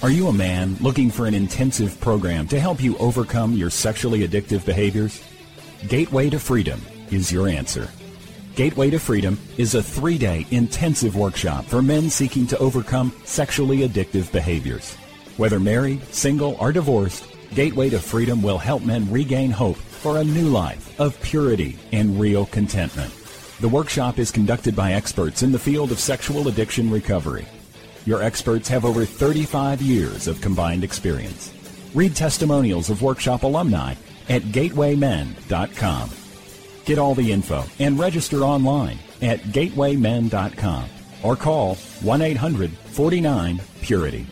Are you a man looking for an intensive program to help you overcome your sexually addictive behaviors? Gateway to Freedom is your answer. Gateway to Freedom is a three-day intensive workshop for men seeking to overcome sexually addictive behaviors. Whether married, single, or divorced, Gateway to Freedom will help men regain hope for a new life of purity and real contentment. The workshop is conducted by experts in the field of sexual addiction recovery. Your experts have over 35 years of combined experience. Read testimonials of workshop alumni at gatewaymen.com. Get all the info and register online at gatewaymen.com or call 1-800-49-PURITY.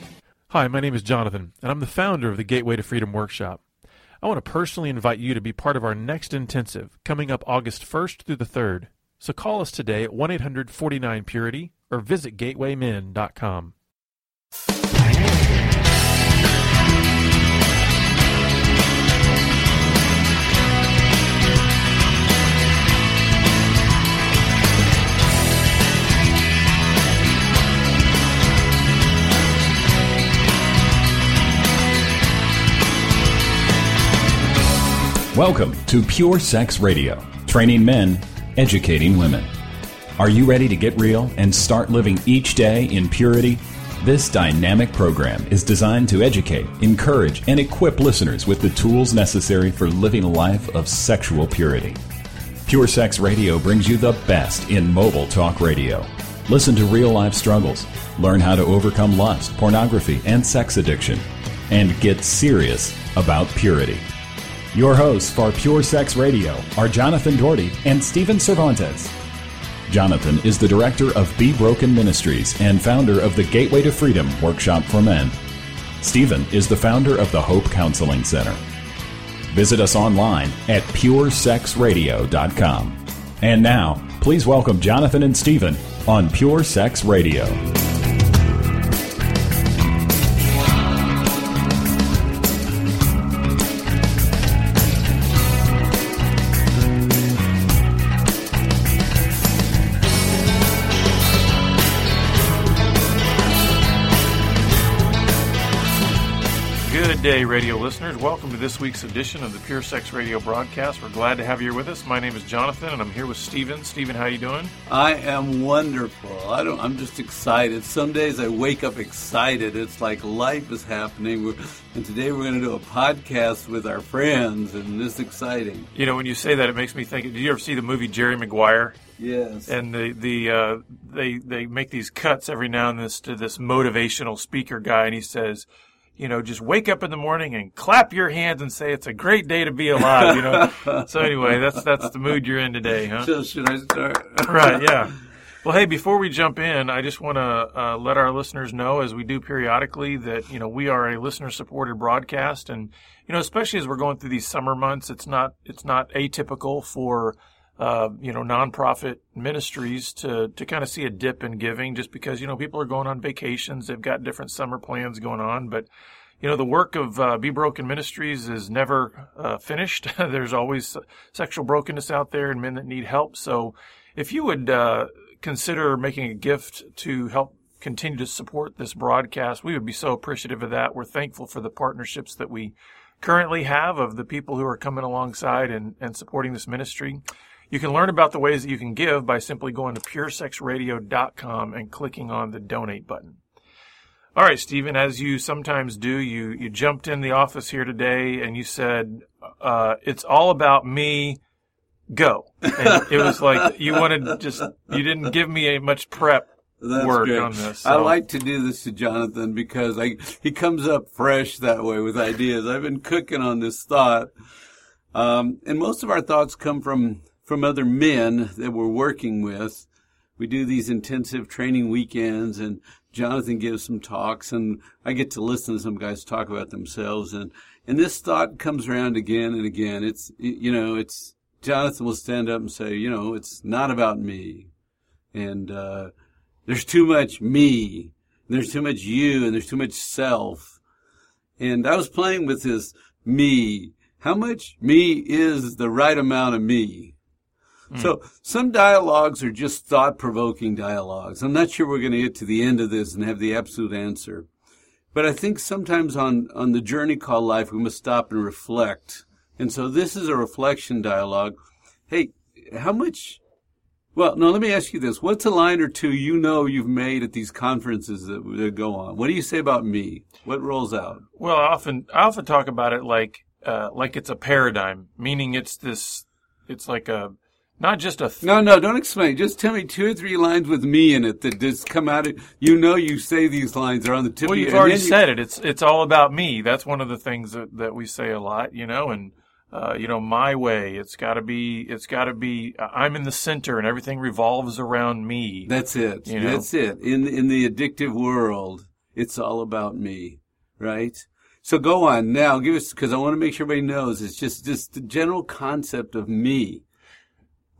Hi, my name is Jonathan, and I'm the founder of the Gateway to Freedom Workshop. I want to personally invite you to be part of our next intensive coming up August 1st through the 3rd. So call us today at 1 800 49 Purity or visit gatewaymen.com. Welcome to Pure Sex Radio, training men, educating women. Are you ready to get real and start living each day in purity? This dynamic program is designed to educate, encourage, and equip listeners with the tools necessary for living a life of sexual purity. Pure Sex Radio brings you the best in mobile talk radio. Listen to real life struggles, learn how to overcome lust, pornography, and sex addiction, and get serious about purity. Your hosts for Pure Sex Radio are Jonathan Daugherty and Stephen Cervantes. Jonathan is the director of Be Broken Ministries and founder of the Gateway to Freedom Workshop for Men. Stephen is the founder of the Hope Counseling Center. Visit us online at puresexradio.com. And now, please welcome Jonathan and Stephen on Pure Sex Radio. Day, radio listeners. Welcome to this week's edition of the Pure Sex Radio broadcast. We're glad to have you here with us. My name is Jonathan, and I'm here with Stephen. Stephen, how you doing? I am wonderful. I don't. I'm just excited. Some days I wake up excited. It's like life is happening. We're, and today we're going to do a podcast with our friends, and it's exciting. You know, when you say that, it makes me think. Did you ever see the movie Jerry Maguire? Yes. And the the uh, they they make these cuts every now and then to this motivational speaker guy, and he says. You know, just wake up in the morning and clap your hands and say it's a great day to be alive. You know. so anyway, that's that's the mood you're in today, huh? so should I start? right, yeah. Well, hey, before we jump in, I just want to uh, let our listeners know, as we do periodically, that you know we are a listener-supported broadcast, and you know, especially as we're going through these summer months, it's not it's not atypical for uh, you know nonprofit ministries to to kind of see a dip in giving, just because you know people are going on vacations, they've got different summer plans going on, but you know, the work of uh, Be Broken Ministries is never uh, finished. There's always sexual brokenness out there and men that need help. So if you would uh, consider making a gift to help continue to support this broadcast, we would be so appreciative of that. We're thankful for the partnerships that we currently have of the people who are coming alongside and, and supporting this ministry. You can learn about the ways that you can give by simply going to puresexradio.com and clicking on the donate button. All right, Stephen, as you sometimes do, you, you jumped in the office here today and you said, uh, it's all about me, go. And it was like you wanted just, you didn't give me a much prep That's work on this. I like to do this to Jonathan because I, he comes up fresh that way with ideas. I've been cooking on this thought. Um, and most of our thoughts come from, from other men that we're working with. We do these intensive training weekends and Jonathan gives some talks and I get to listen to some guys talk about themselves and, and this thought comes around again and again. It's, you know, it's, Jonathan will stand up and say, you know, it's not about me. And, uh, there's too much me, and there's too much you, and there's too much self. And I was playing with this me. How much me is the right amount of me? So some dialogues are just thought provoking dialogues. I'm not sure we're going to get to the end of this and have the absolute answer. But I think sometimes on, on the journey called life, we must stop and reflect. And so this is a reflection dialogue. Hey, how much well, no, let me ask you this. What's a line or two you know you've made at these conferences that, that go on? What do you say about me? What rolls out? Well, I often I often talk about it like uh, like it's a paradigm, meaning it's this it's like a not just a th- No, no, don't explain. Just tell me two or three lines with me in it that just come out of you know you say these lines are on the tip well, you've already you- said it. It's it's all about me. That's one of the things that, that we say a lot, you know, and uh, you know, my way. It's got to be. It's got to be. I'm in the center, and everything revolves around me. That's it. You know? That's it. In in the addictive world, it's all about me, right? So go on now. Give us because I want to make sure everybody knows. It's just just the general concept of me.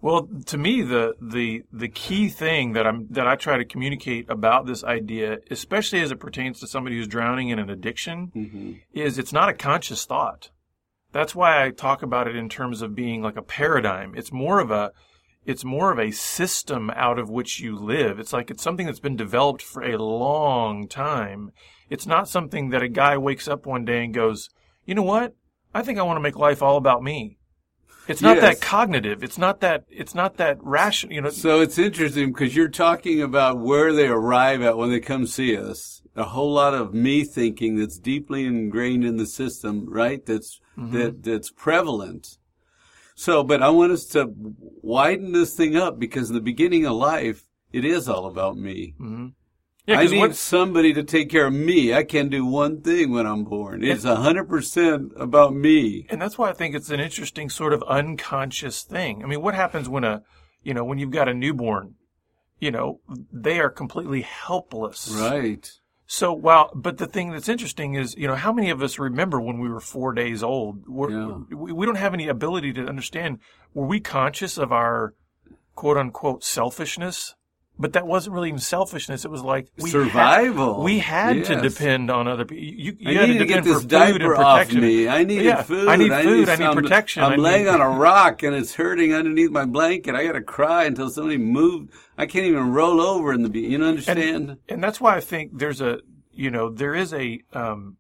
Well, to me, the the the key thing that I'm that I try to communicate about this idea, especially as it pertains to somebody who's drowning in an addiction, Mm-hmm. is it's not a conscious thought. That's why I talk about it in terms of being like a paradigm. It's more of a it's more of a system out of which you live. It's like it's something that's been developed for a long time. It's not something that a guy wakes up one day and goes, "You know what? I think I want to make life all about me." It's not Yes. that cognitive. It's not that it's not that rational, you know. So it's interesting because you're talking about where they arrive at when they come see us. A whole lot of me thinking that's deeply ingrained in the system, right? That's Mm-hmm. that that's prevalent. So, but I want us to widen this thing up because in the beginning of life, it is all about me. Yeah, I need what- somebody to take care of me. I can do one thing when I'm born. It's a hundred percent about me. and that's why I think it's an interesting sort of unconscious thing. I mean, what happens when a, you know, when you've got a newborn, you know, they are completely helpless. Right. So while, but the thing that's interesting is, you know, how many of us remember when we were four days old? Yeah. we, we don't have any ability to understand. Were we conscious of our quote unquote selfishness? But that wasn't really even selfishness. It was like we had- Survival. we had to depend on other people. You, you I had need to to get this diaper off me. I need Yeah, food. I need food. I need some- protection. I'm I need- laying on a rock and it's hurting underneath my blanket. I got to cry until somebody moved. I can't even roll over in the. be- You know, understand? and that's why I think there's a you know there is a um,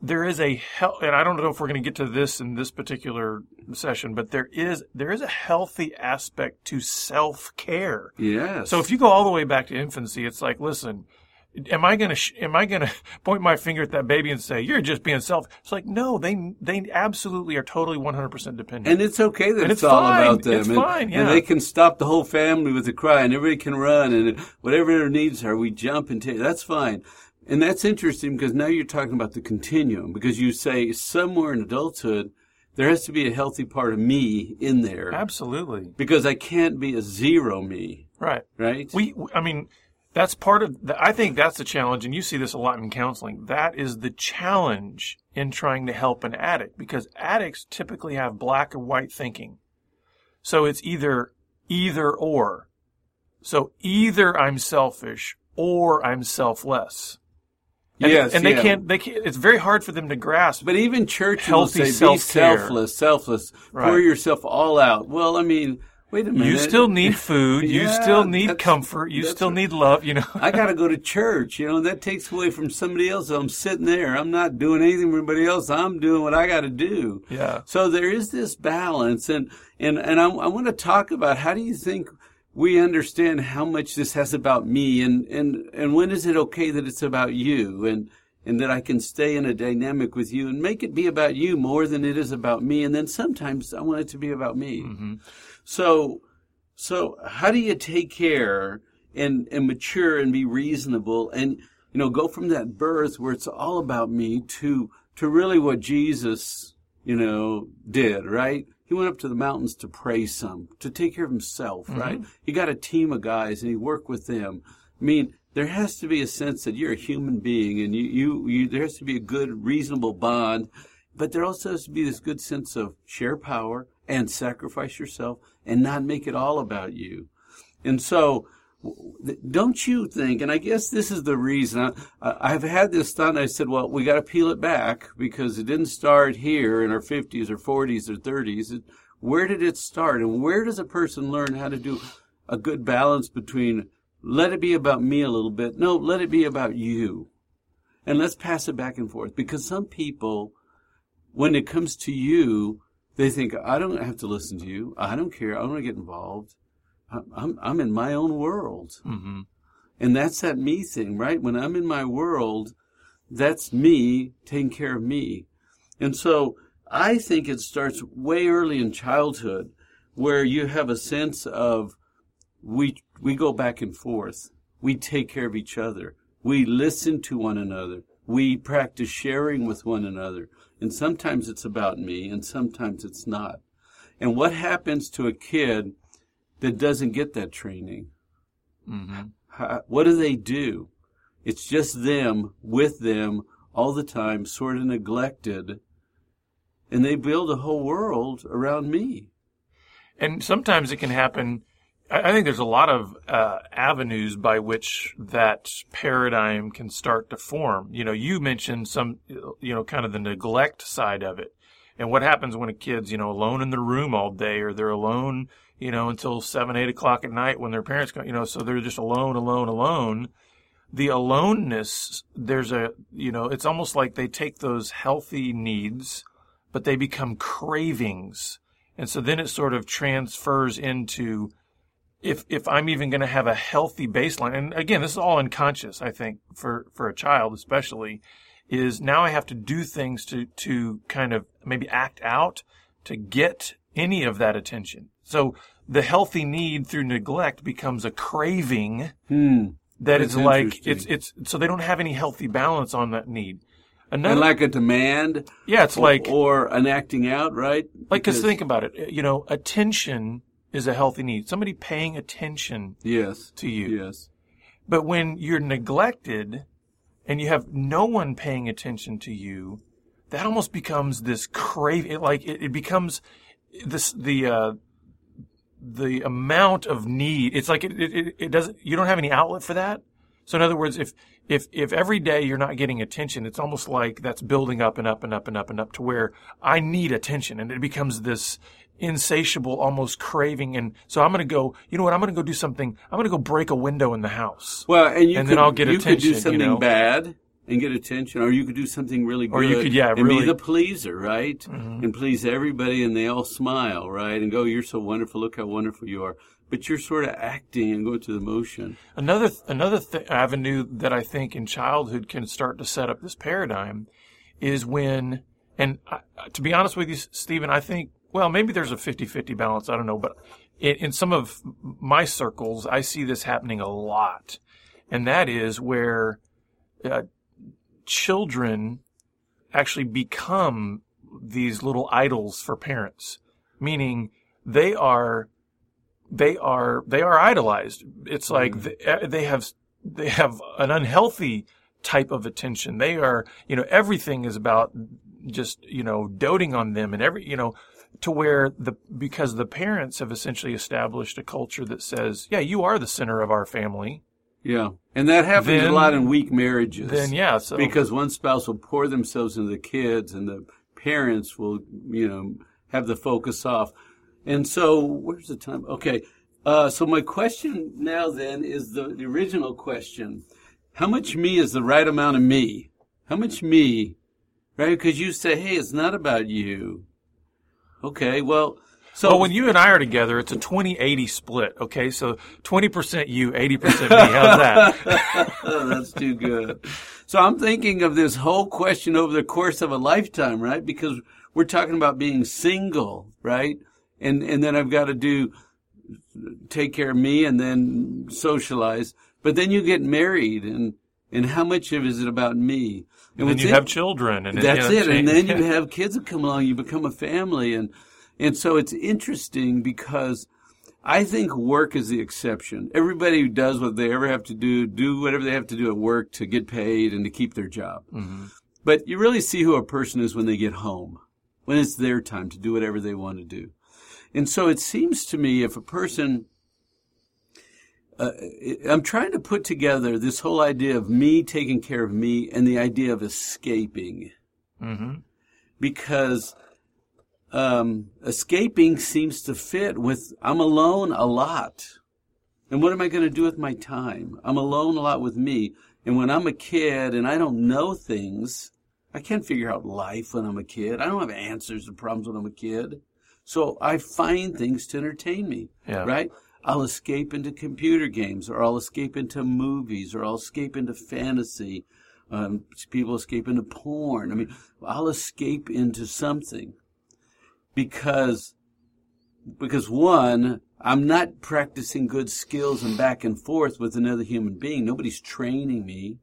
there is a hel- and I don't know if we're going to get to this in this particular session, but there is there is a healthy aspect to self care. yes. So if you go all the way back to infancy, it's like, listen, am I going to sh- am I going to point my finger at that baby and say you're just being self? It's like no, they they absolutely are totally 100 percent dependent. And it's okay that And it's, it's all fine. about them. It's and, fine, yeah. and they can stop the whole family with a cry and everybody can run and whatever their needs are, we jump and take. That's fine. And that's interesting because now you're talking about the continuum because you say somewhere in adulthood, there has to be a healthy part of me in there absolutely because I can't be a zero me, right. right? We, I mean, that's part of. The, I think that's the challenge, and you see this a lot in counseling. That is the challenge in trying to help an addict because addicts typically have black and white thinking. So it's either either or. So either I'm selfish or I'm selfish. And, yes, and they yeah. can't. They can't. It's very hard for them to grasp. But even church will Healthy say, be selfless, selfless, pour yourself all out. Well, I mean, wait a minute. you still need food. you still need comfort. You still need love. You know. I got to go to church. You know, that takes away from somebody else. I'm sitting there. I'm not doing anything for everybody else. I'm doing what I got to do. Yeah. So there is this balance, and and and I, I want to talk about how do you think we understand how much this has about me, and and and when is it okay that it's about you, and and that I can stay in a dynamic with you and make it be about you more than it is about me, and then sometimes I want it to be about me. Mm-hmm. So so how do you take care and and mature and be reasonable and you know go from that birth where it's all about me to to really what Jesus you know did right he went up to the mountains to pray some to take care of himself mm-hmm. right? He got a team of guys and he worked with them. I mean there has to be a sense that you're a human being and you, you, you there has to be a good reasonable bond but there also has to be this good sense of share power and sacrifice yourself and not make it all about you. And so, don't you think, and I guess this is the reason, I, I've had this thought, I said, well, we got to peel it back because it didn't start here in our 50s or 40s or 30s. It, where did it start? And where does a person learn how to do a good balance between let it be about me a little bit? No, let it be about you. and let's pass it back and forth because some people, when it comes to you, they think, I don't have to listen to you. I don't care. I don't want to get involved. I'm, I'm, in my own world. Mm-hmm. And that's that me thing, right? When I'm in my world, that's me taking care of me. And so I think it starts way early in childhood where you have a sense of we, we go back and forth. We take care of each other. We listen to one another. We practice sharing with one another. And sometimes it's about me and sometimes it's not. And what happens to a kid that doesn't get that training? Mm-hmm. How, what do they do? It's just them with them all the time, sort of neglected. And they build a whole world around me. And sometimes it can happen. I think there's a lot of uh, avenues by which that paradigm can start to form. You know, you mentioned some, you know, kind of the neglect side of it. And what happens when a kid's, you know, alone in the room all day or they're alone, you know, until seven, eight o'clock at night when their parents come, you know, so they're just alone, alone, alone. The aloneness, there's a, you know, it's almost like they take those healthy needs, but they become cravings. And so then it sort of transfers into, if if I'm even going to have a healthy baseline, and again, this is all unconscious, I think, for for a child especially, is now I have to do things to to kind of maybe act out to get any of that attention. So the healthy need through neglect becomes a craving Hmm. that That's is like it's it's so they don't have any healthy balance on that need. And Another, like a demand. yeah, it's like or an acting out, right? like because think about it, you know, attention is a healthy need. Somebody paying attention Yes. to you. Yes. But when you're neglected and you have no one paying attention to you, that almost becomes this craving. Like it, it becomes this the uh, the amount of need. It's like it, it it doesn't. You don't have any outlet for that. So in other words, if if if every day you're not getting attention, it's almost like that's building up and up and up and up and up to where I need attention, and it becomes this insatiable, almost craving. And so I'm going to go. You know what? I'm going to go do something. I'm going to go break a window in the house. Well, and you And could, then I'll get you could attention, do you something know? bad and get attention, or you could do something really good. Or you could, yeah, and really- be the pleaser, right? Mhm. And please everybody, and they all smile, right? And go, "You're so wonderful. Look how wonderful you are." But you're sort of acting and going through the motion. Another another th- avenue that I think in childhood can start to set up this paradigm is when, and I, to be honest with you, Stephen, I think well maybe there's a 50-50 balance. I don't know, but in, in some of my circles, I see this happening a lot, and that is where uh, children actually become these little idols for parents, meaning they are they are they are idolized. It's like mm. they, eh, they have they have an unhealthy type of attention. They are you know everything is about just you know doting on them and every you know to where the because the parents have essentially established a culture that says yeah you are the center of our family. Yeah, and that happens Then- a lot in weak marriages. Then yeah so because one spouse will pour themselves into the kids and the parents will you know have the focus off. And so where's the time? Okay. Uh, so my question now then is the, the original question. How much me is the right amount of me? How much me right? Because you say hey it's not about you. Okay well so well, when you and I are together, it's a 20-80 split. Okay, so 20% you, 80% me. How's that? That's too good. So I'm thinking of this whole question over the course of a lifetime, right? Because we're talking about being single, right? And and then I've got to do take care of me and then socialize. But then you get married and and how much of it is it about me? And then you in- have children, and that's you know, it. And then you have kids that come along, you become a family. And, and so it's interesting because I think work is the exception. Everybody who does what they ever have to do, do whatever they have to do at work to get paid and to keep their job. Mhm. But you really see who a person is when they get home, when it's their time to do whatever they want to do. And so it seems to me if a person, uh, I'm trying to put together this whole idea of me taking care of me and the idea of escaping Mhm. because um, escaping seems to fit with I'm alone a lot. And what am I going to do with my time? I'm alone a lot with me. And when I'm a kid and I don't know things, I can't figure out life when I'm a kid. I don't have answers to problems when I'm a kid. So I find things to entertain me, Yeah. right? I'll escape into computer games or I'll escape into movies or I'll escape into fantasy. Um, people escape into porn. I mean, I'll escape into something because, because one, I'm not practicing good skills and back and forth with another human being. Nobody's training me.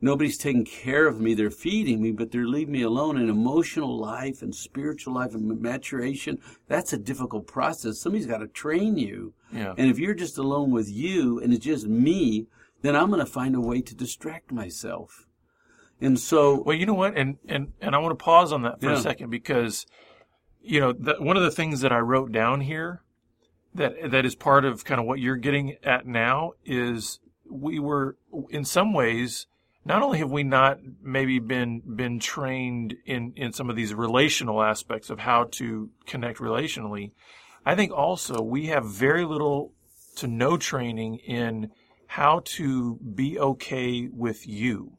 Nobody's taking care of me. They're feeding me, but they're leaving me alone in emotional life and spiritual life and maturation. That's a difficult process. Somebody's got to train you. Yeah. And if you're just alone with you and it's just me, then I'm going to find a way to distract myself. And so, Well, you know what, and and and I want to pause on that for Yeah. a second because, you know, the, one of the things that I wrote down here, that that is part of kind of what you're getting at now is we were in some ways. Not only have we not maybe been been trained in in some of these relational aspects of how to connect relationally, I think also we have very little to no training in how to be okay with you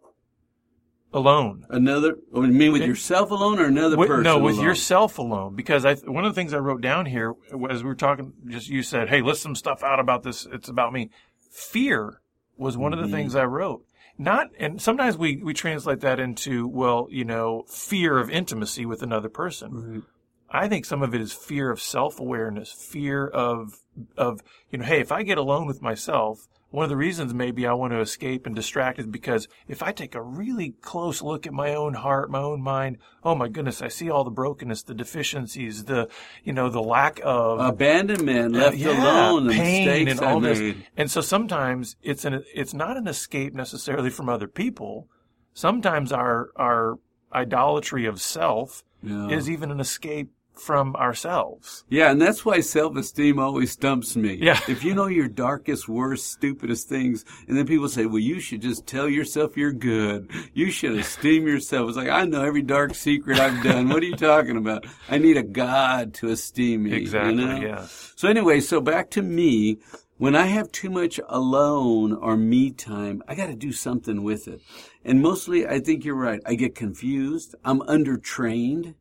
alone. another, oh, you mean with yourself alone or another With- person? no, with alone? yourself alone. Because I, one of the things I wrote down here as we were talking, just you said, "Hey, list some stuff out about this. It's about me." Fear was one of Mm-hmm. the things I wrote. Not, and sometimes we we translate that into, well, you know, fear of intimacy with another person. I think some of it is fear of self awareness, fear of of you know, hey, if I get alone with myself, one of the reasons maybe I want to escape and distract is because if I take a really close look at my own heart, my own mind, oh my goodness, I see all the brokenness, the deficiencies, the you know, the lack of Abandonment, left Uh, yeah, alone, pain and all this. And so sometimes it's an it's not an escape necessarily from other people. Sometimes our our idolatry of self Yeah. is even an escape from ourselves. Yeah, and that's why self-esteem always stumps me. Yeah. If you know your darkest, worst, stupidest things, and then people say, well, you should just tell yourself you're good. You should esteem yourself. It's like, I know every dark secret I've done. What are you talking about? I need a God to esteem me. Exactly. You know? Yeah. So anyway, so back to me. When I have too much alone or me time, I got to do something with it. And mostly, I think you're right. I get confused. I'm undertrained.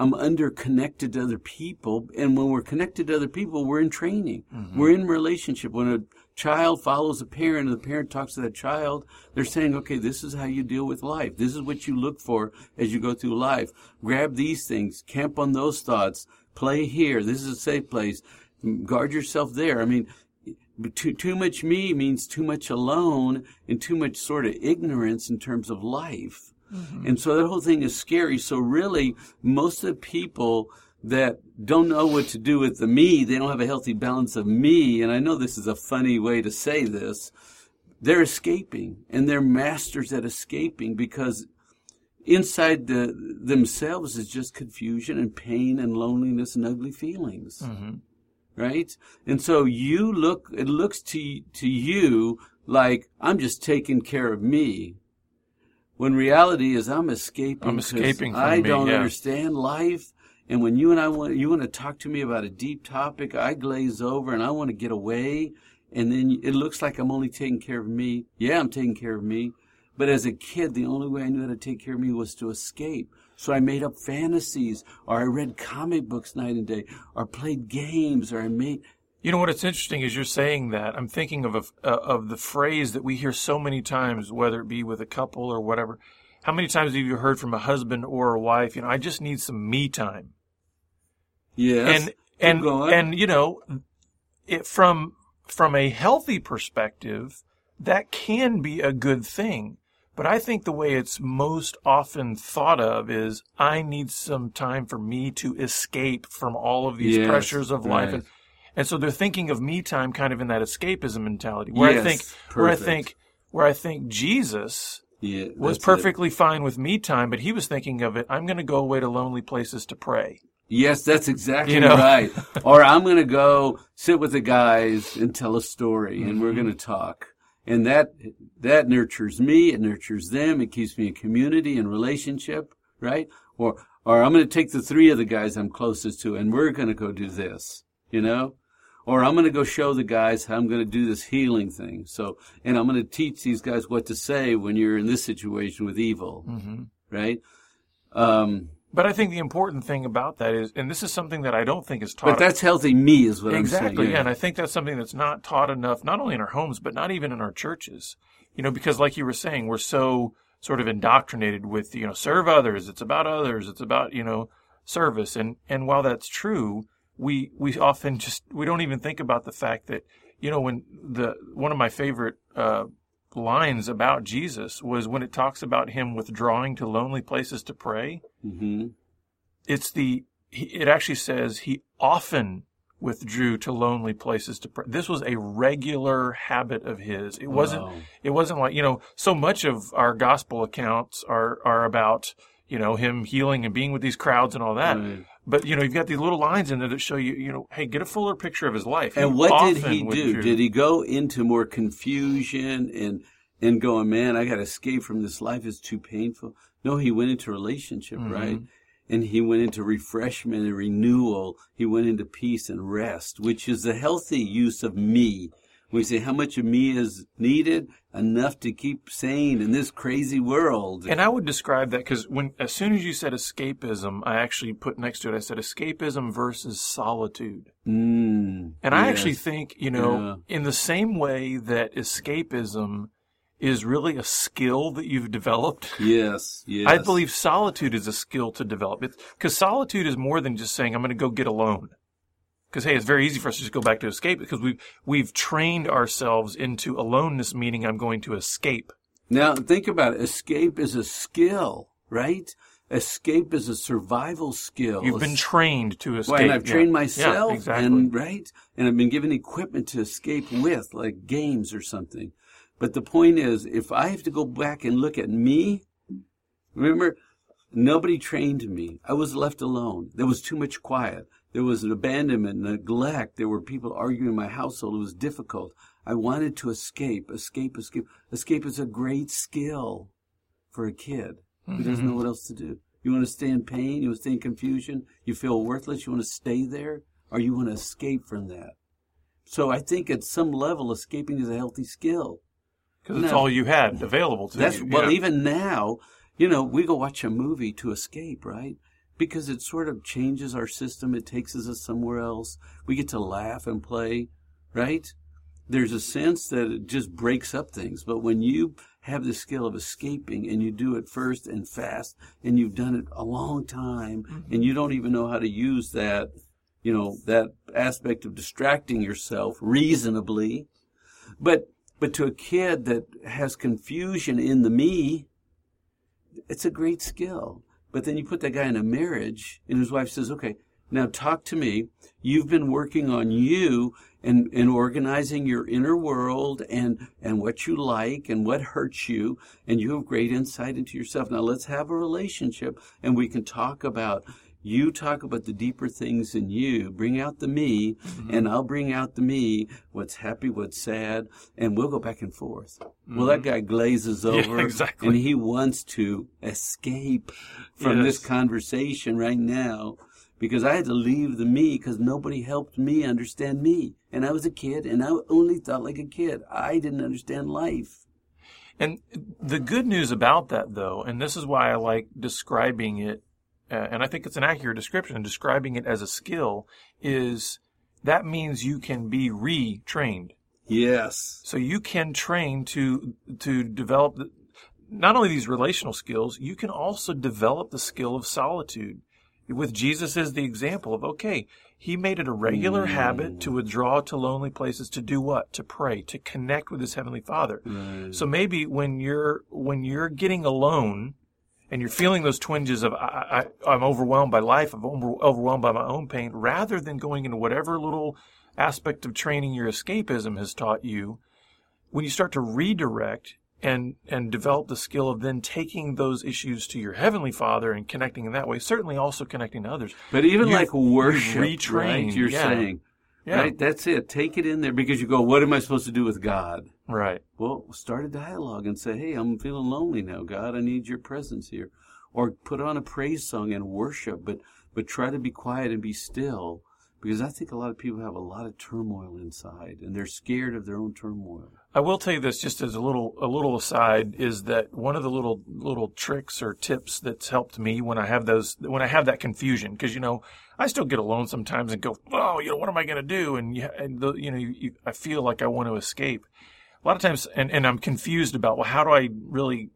I'm under connected to other people. And when we're connected to other people, we're in training. Mm-hmm. We're in relationship. When a child follows a parent and the parent talks to that child, they're saying, okay, this is how you deal with life. This is what you look for as you go through life. Grab these things, camp on those thoughts, play here. This is a safe place. Guard yourself there. I mean, too, too much me means too much alone and too much sort of ignorance in terms of life. Mm-hmm. And so that whole thing is scary. So really, most of the people that don't know what to do with the me, they don't have a healthy balance of me. And I know this is a funny way to say this. They're escaping and they're masters at escaping because inside the, themselves is just confusion and pain and loneliness and ugly feelings mm-hmm. right? And so you look, it looks to, to you like I'm just taking care of me. When reality is I'm escaping. I'm escaping from I me, don't yeah. understand life. And when you and I want, you want to talk to me about a deep topic, I glaze over and I want to get away. And then it looks like I'm only taking care of me. Yeah, I'm taking care of me. But as a kid, the only way I knew how to take care of me was to escape. So I made up fantasies, or I read comic books night and day, or played games, or I made. You know what? It's interesting as you're saying that. I'm thinking of a, uh, of the phrase that we hear so many times, whether it be with a couple or whatever. How many times have you heard from a husband or a wife? You know, I just need some me time. Yes. and and and you know, it from from a healthy perspective, that can be a good thing. But I think the way it's most often thought of is I need some time for me to escape from all of these Yes, pressures of life right. and and so they're thinking of me time kind of in that escapism mentality where I Yes, think where I think where I think Jesus yeah, was that's it. perfectly fine with me time, but he was thinking of it, I'm going to go away to lonely places to pray. Yes, that's exactly You know? right. or I'm going to go sit with the guys and tell a story, and Mm-hmm. we're going to talk. And that that nurtures me. It nurtures them. It keeps me in community and relationship, right? Or or I'm going to take the three of the guys I'm closest to, and we're going to go do this, you know. Or I'm going to go show the guys how I'm going to do this healing thing. So, and I'm going to teach these guys what to say when you're in this situation with evil, Mm-hmm. right? Um, But I think the important thing about that is, and this is something that I don't think is taught. but that's healthy me, is what exactly, I'm saying. Exactly, yeah. And I think that's something that's not taught enough, not only in our homes, but not even in our churches. You know, because like you were saying, we're so sort of indoctrinated with, you know, serve others. It's about others. It's about, you know, service. And, and while that's true, we, we often just, we don't even think about the fact that, you know, when the, one of my favorite, uh, lines about Jesus was when it talks about him withdrawing to lonely places to pray. hmm It's the, it actually says he often withdrew to lonely places to pray. This was a regular habit of his. It wasn't, Wow. it wasn't like, you know, so much of our gospel accounts are, are about, you know, him healing and being with these crowds and all that. Right. But, you know, you've got these little lines in there that show you, you know, hey, get a fuller picture of his life. And what did he do? Did he go into more confusion and and going, man, I got to escape from this life. It's too painful. No, he went into relationship, Mm-hmm. right? And he went into refreshment and renewal. He went into peace and rest, which is the healthy use of me. We say how much of me is needed, enough to keep sane in this crazy world. And I would describe that because when, as soon as you said escapism, I actually put next to it, I said escapism versus solitude. Mm, And I yes. actually think, you know, in the same way that escapism is really a skill that you've developed, yes, yes. I believe solitude is a skill to develop. Because solitude is more than just saying, I'm going to go get alone. Because, hey, it's very easy for us to just go back to escape because we've, we've trained ourselves into aloneness, meaning I'm going to escape. Now, think about it. Escape is a skill, right? Escape is a survival skill. You've been trained to escape. Well, and I've Yeah. trained Yeah, myself, exactly. and right, and I've been given equipment to escape with, like games or something. But the point is, if I have to go back and look at me, remember, nobody trained me. I was left alone. There was too much quiet. There was an abandonment, neglect. There were people arguing in my household. It was difficult. I wanted to escape, escape, escape. Escape is a great skill for a kid who doesn't know mm-hmm. what else to do. You want to stay in pain? You want to stay in confusion? You feel worthless? You want to stay there? Or you want to escape from that? So I think at some level, escaping is a healthy skill. Because it's all you had available to That's you. well, know. even now, you know, we go watch a movie to escape, right? Because it sort of changes our system. It takes us somewhere else. We get to laugh and play, right? There's a sense that it just breaks up things. But when you have the skill of escaping and you do it first and fast and you've done it a long time Mm-hmm. and you don't even know how to use that, you know, that aspect of distracting yourself reasonably. But but to a kid that has confusion in the me, it's a great skill. But then you put that guy in a marriage, and his wife says, "Okay, now talk to me. You've been working on you and and organizing your inner world and and what you like and what hurts you, and you have great insight into yourself. Now let's have a relationship, and we can talk about." You talk about the deeper things in you, bring out the me, mm-hmm. and I'll bring out the me, what's happy, what's sad, and we'll go back and forth. Well, that mm-hmm. guy glazes over, exactly. and he wants to escape from this conversation right now because I had to leave the me because nobody helped me understand me. And I was a kid, and I only thought like a kid. I didn't understand life. And the good news about that, though, and this is why I like describing it, and I think it's an accurate description, describing it as a skill, is that means you can be retrained. Yes. So you can train to to develop the, not only these relational skills, you can also develop the skill of solitude. With Jesus as the example of okay, he made it a regular mm. habit to withdraw to lonely places to do what? To pray, to connect with his heavenly Father. So maybe when you're when you're getting alone and you're feeling those twinges of I, I, I'm overwhelmed by life, I'm over, overwhelmed by my own pain, rather than going into whatever little aspect of training your escapism has taught you, when you start to redirect and and develop the skill of then taking those issues to your heavenly Father and connecting in that way, certainly also connecting to others. But even You've- like worship, you've right? You're yeah. saying, Yeah. right? That's it. Take it in there because you go, what am I supposed to do with God? Right. Well, start a dialogue and say, hey, I'm feeling lonely now. God, I need your presence here. Or put on a praise song and worship, but, but try to be quiet and be still. Because I think a lot of people have a lot of turmoil inside and they're scared of their own turmoil. I will tell you this just as a little a little aside is that one of the little little tricks or tips that's helped me when I have those when I have that confusion because you know I still get alone sometimes and go oh you know what am I going to do? And, you, and the, you know you, you, I feel like I want to escape. A lot of times and, and I'm confused about well how do I really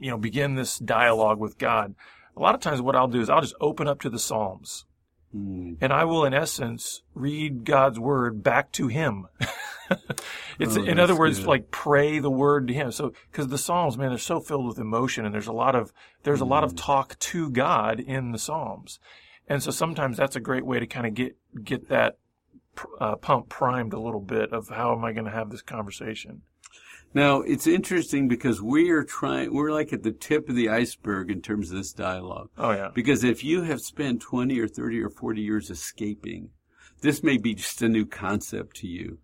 you know begin this dialogue with God? A lot of times what I'll do is I'll just open up to the Psalms Mm. And I will, in essence, read God's word back to Him. it's, oh, in other words, good. like pray the word to Him. So, because the Psalms, man, they're so filled with emotion, and there's a lot of there's mm. a lot of mm. talk to God in the Psalms, and so sometimes that's a great way to kind of get get that uh, pump primed a little bit of how am I going to have this conversation. Now, it's interesting because we are trying, we're like at the tip of the iceberg in terms of this dialogue. Oh, yeah. Because if you have spent 20 or 30 or 40 years escaping, this may be just a new concept to you,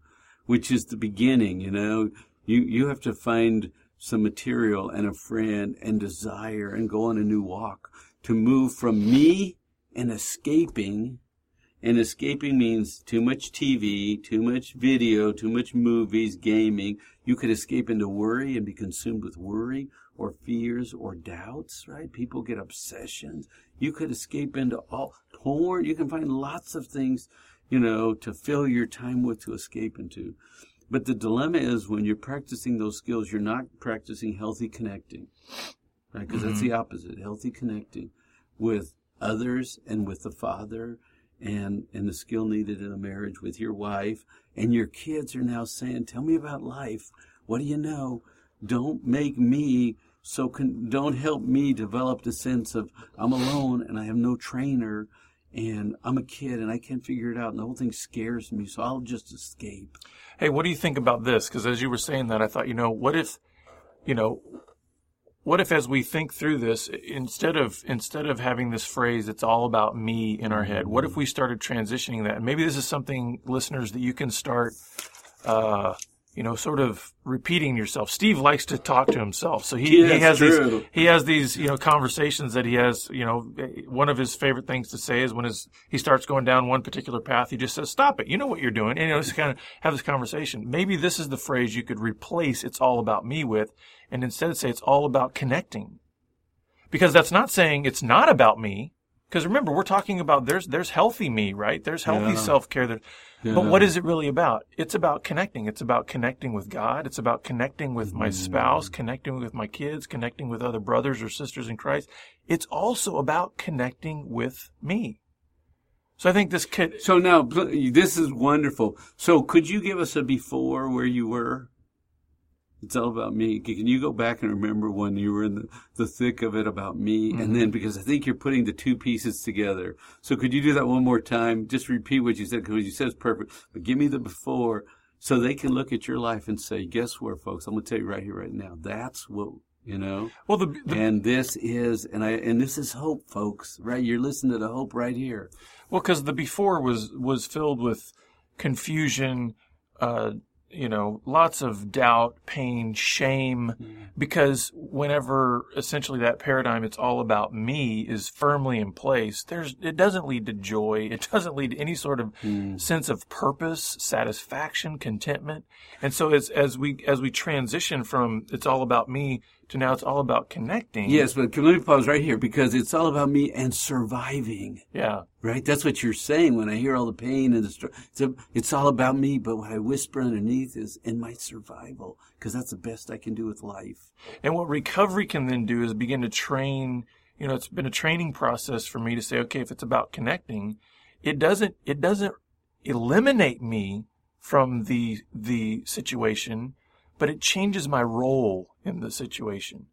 which is the beginning, you know. You, you have to find some material and a friend and desire and go on a new walk to move from me and escaping and escaping means too much TV, too much video, too much movies, gaming. You could escape into worry and be consumed with worry or fears or doubts, right? People get obsessions. You could escape into all porn. You can find lots of things, you know, to fill your time with to escape into. But the dilemma is when you're practicing those skills, you're not practicing healthy connecting, right? Because mm-hmm. that's the opposite, healthy connecting with others and with the Father and and the skill needed in a marriage with your wife and your kids are now saying tell me about life. What do you know? Don't make me so don't help me develop the sense of i'm alone and i have no trainer and i'm a kid and i can't figure it out and the whole thing scares me so i'll just escape. Hey what do you think about this? Because as you were saying that i thought you know what if you know what if as we think through this instead of instead of having this phrase it's all about me in our head what if we started transitioning that and maybe this is something listeners that you can start uh, you know, sort of repeating yourself. Steve likes to talk to himself, so he, he has true. these he has these you know conversations that he has. You know, one of his favorite things to say is when his he starts going down one particular path, he just says, "Stop it! You know what you're doing." And you know, just kind of have this conversation. Maybe this is the phrase you could replace "It's all about me" with, and instead say "It's all about connecting," because that's not saying it's not about me. Because remember, we're talking about there's there's healthy me, right? There's healthy yeah. self care. Yeah. but what is it really about? It's about connecting. It's about connecting with God. It's about connecting with my mm. spouse, connecting with my kids, connecting with other brothers or sisters in Christ. It's also about connecting with me. So I think this kid. So now this is wonderful. So could you give us a before where you were? It's all about me. Can you go back and remember when you were in the, the thick of it about me? Mm-hmm. And then, because I think you're putting the two pieces together. So could you do that one more time? Just repeat what you said, because what you said is perfect. But give me the before so they can look at your life and say, guess where, folks? I'm going to tell you right here, right now. That's what, you know? Well, the, the, and this is, and I, and this is hope, folks, right? You're listening to the hope right here. Well, because the before was, was filled with confusion, uh, you know, lots of doubt, pain, shame, mm. because whenever essentially that paradigm, it's all about me, is firmly in place, there's, it doesn't lead to joy. It doesn't lead to any sort of mm. sense of purpose, satisfaction, contentment. And so as, as we, as we transition from it's all about me to now it's all about connecting. Yes, but let me pause right here because it's all about me and surviving. Yeah. Right? That's what you're saying when I hear all the pain and the story. It's, a, it's all about me, but what I whisper underneath is in my survival because that's the best I can do with life. And what recovery can then do is begin to train, you know, it's been a training process for me to say, okay, if it's about connecting, it doesn't, it doesn't eliminate me from the, the situation but it changes my role in the situation.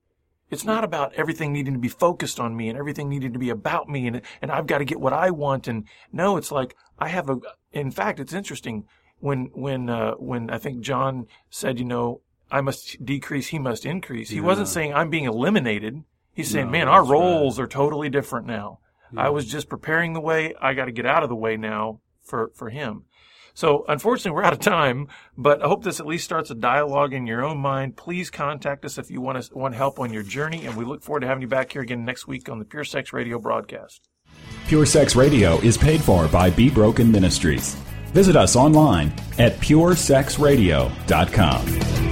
It's not about everything needing to be focused on me and everything needing to be about me and, and I've got to get what I want. And no, it's like I have a, in fact, it's interesting when, when, uh, when I think John said, you know, I must decrease, he must increase. He yeah. wasn't saying I'm being eliminated. He's saying, no, man, our roles right. are totally different now. Yeah. I was just preparing the way. I got to get out of the way now for, for him. So unfortunately, we're out of time, but I hope this at least starts a dialogue in your own mind. Please contact us if you want, us, want help on your journey, and we look forward to having you back here again next week on the Pure Sex Radio broadcast. Pure Sex Radio is paid for by Be Broken Ministries. Visit us online at puresexradio.com.